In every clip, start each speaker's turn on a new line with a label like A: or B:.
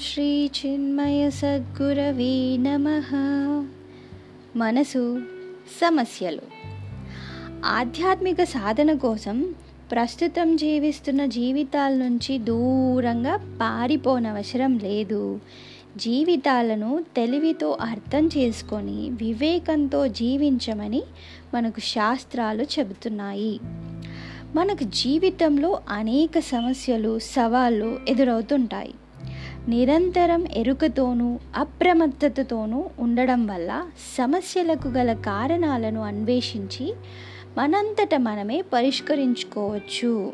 A: శ్రీ చిన్మయ సద్గురవే నమ. మనసు సమస్యలు. ఆధ్యాత్మిక సాధన కోసం ప్రస్తుతం జీవిస్తున్న జీవితాల నుంచి దూరంగా పారిపోనవసరం లేదు. జీవితాలను తెలివితో అర్థం చేసుకొని వివేకంతో జీవించమని మనకు శాస్త్రాలు చెబుతున్నాయి. మనకు జీవితంలో అనేక సమస్యలు సవాళ్ళు ఎదురవుతుంటాయి. నిరంతరం ఎరుకతోనూ అప్రమత్తతతోనూ ఉండడం వల్ల సమస్యలకు గల కారణాలను అన్వేషించి మనంతట మనమే పరిష్కరించుకోవచ్చు.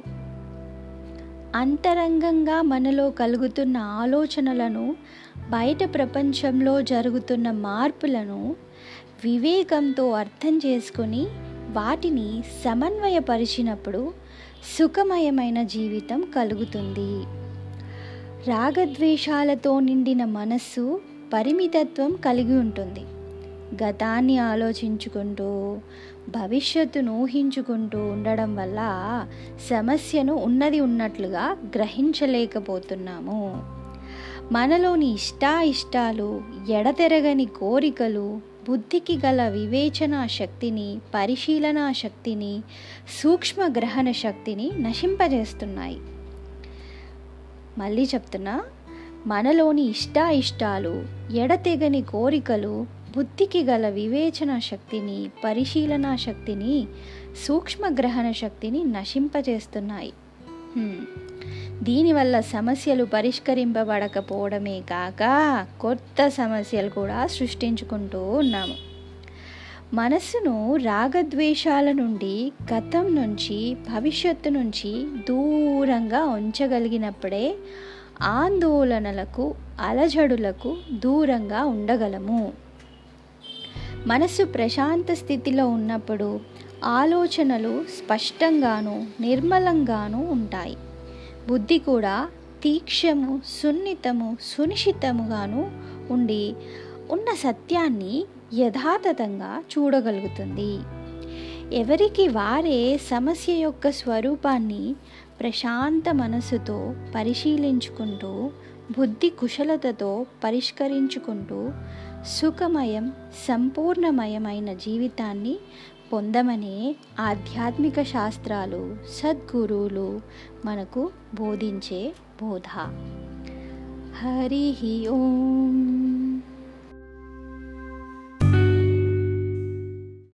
A: అంతరంగంగా మనలో కలుగుతున్న ఆలోచనలను బయట ప్రపంచంలో జరుగుతున్న మార్పులను వివేకంతో అర్థం చేసుకొని వాటిని సమన్వయపరిచినప్పుడు సుఖమయమైన జీవితం కలుగుతుంది. రాగద్వేషాలతో నిండిన మనస్సు పరిమితత్వం కలిగి ఉంటుంది. గతాన్ని ఆలోచించుకుంటూ భవిష్యత్తును ఊహించుకుంటూ ఉండడం వల్ల సమస్యను ఉన్నది ఉన్నట్లుగా గ్రహించలేకపోతున్నాము. మనలోని ఇష్టాయిష్టాలు ఎడతెరగని కోరికలు బుద్ధికి గల వివేచన శక్తిని పరిశీలన శక్తిని సూక్ష్మ గ్రహణ శక్తిని నశింపజేస్తున్నాయి. మళ్ళీ చెప్తున్నా మనలోని ఇష్టాయిష్టాలు ఎడతెగని కోరికలు బుద్ధికి గల వివేచన శక్తిని పరిశీలన శక్తిని సూక్ష్మ గ్రహణ శక్తిని నశింపజేస్తున్నాయి. దీనివల్ల సమస్యలు పరిష్కరింపబడకపోవడమే కాక కొత్త సమస్యలు కూడా సృష్టించుకుంటూ ఉన్నాము. మనస్సును రాగద్వేషాల నుండి గతం నుంచి భవిష్యత్తు నుంచి దూరంగా ఉంచగలిగినప్పుడే ఆందోళనలకు అలజడులకు దూరంగా ఉండగలము. మనసు ప్రశాంత స్థితిలో ఉన్నప్పుడు ఆలోచనలు స్పష్టంగాను నిర్మలంగాను ఉంటాయి. బుద్ధి కూడా తీక్షము సున్నితము సునిశ్చితముగాను ఉండి ఉన్న సత్యాన్ని యథాతథంగా చూడగలుగుతుంది. ఎవరికి వారే సమస్య యొక్క స్వరూపాన్ని ప్రశాంత మనసుతో పరిశీలించుకుంటూ బుద్ధి కుశలతతో పరిష్కరించుకుంటూ సుఖమయం సంపూర్ణమయమైన జీవితాన్ని పొందమనే ఆధ్యాత్మిక శాస్త్రాలు సద్గురువులు మనకు బోధించే బోధ. హరి ఓం.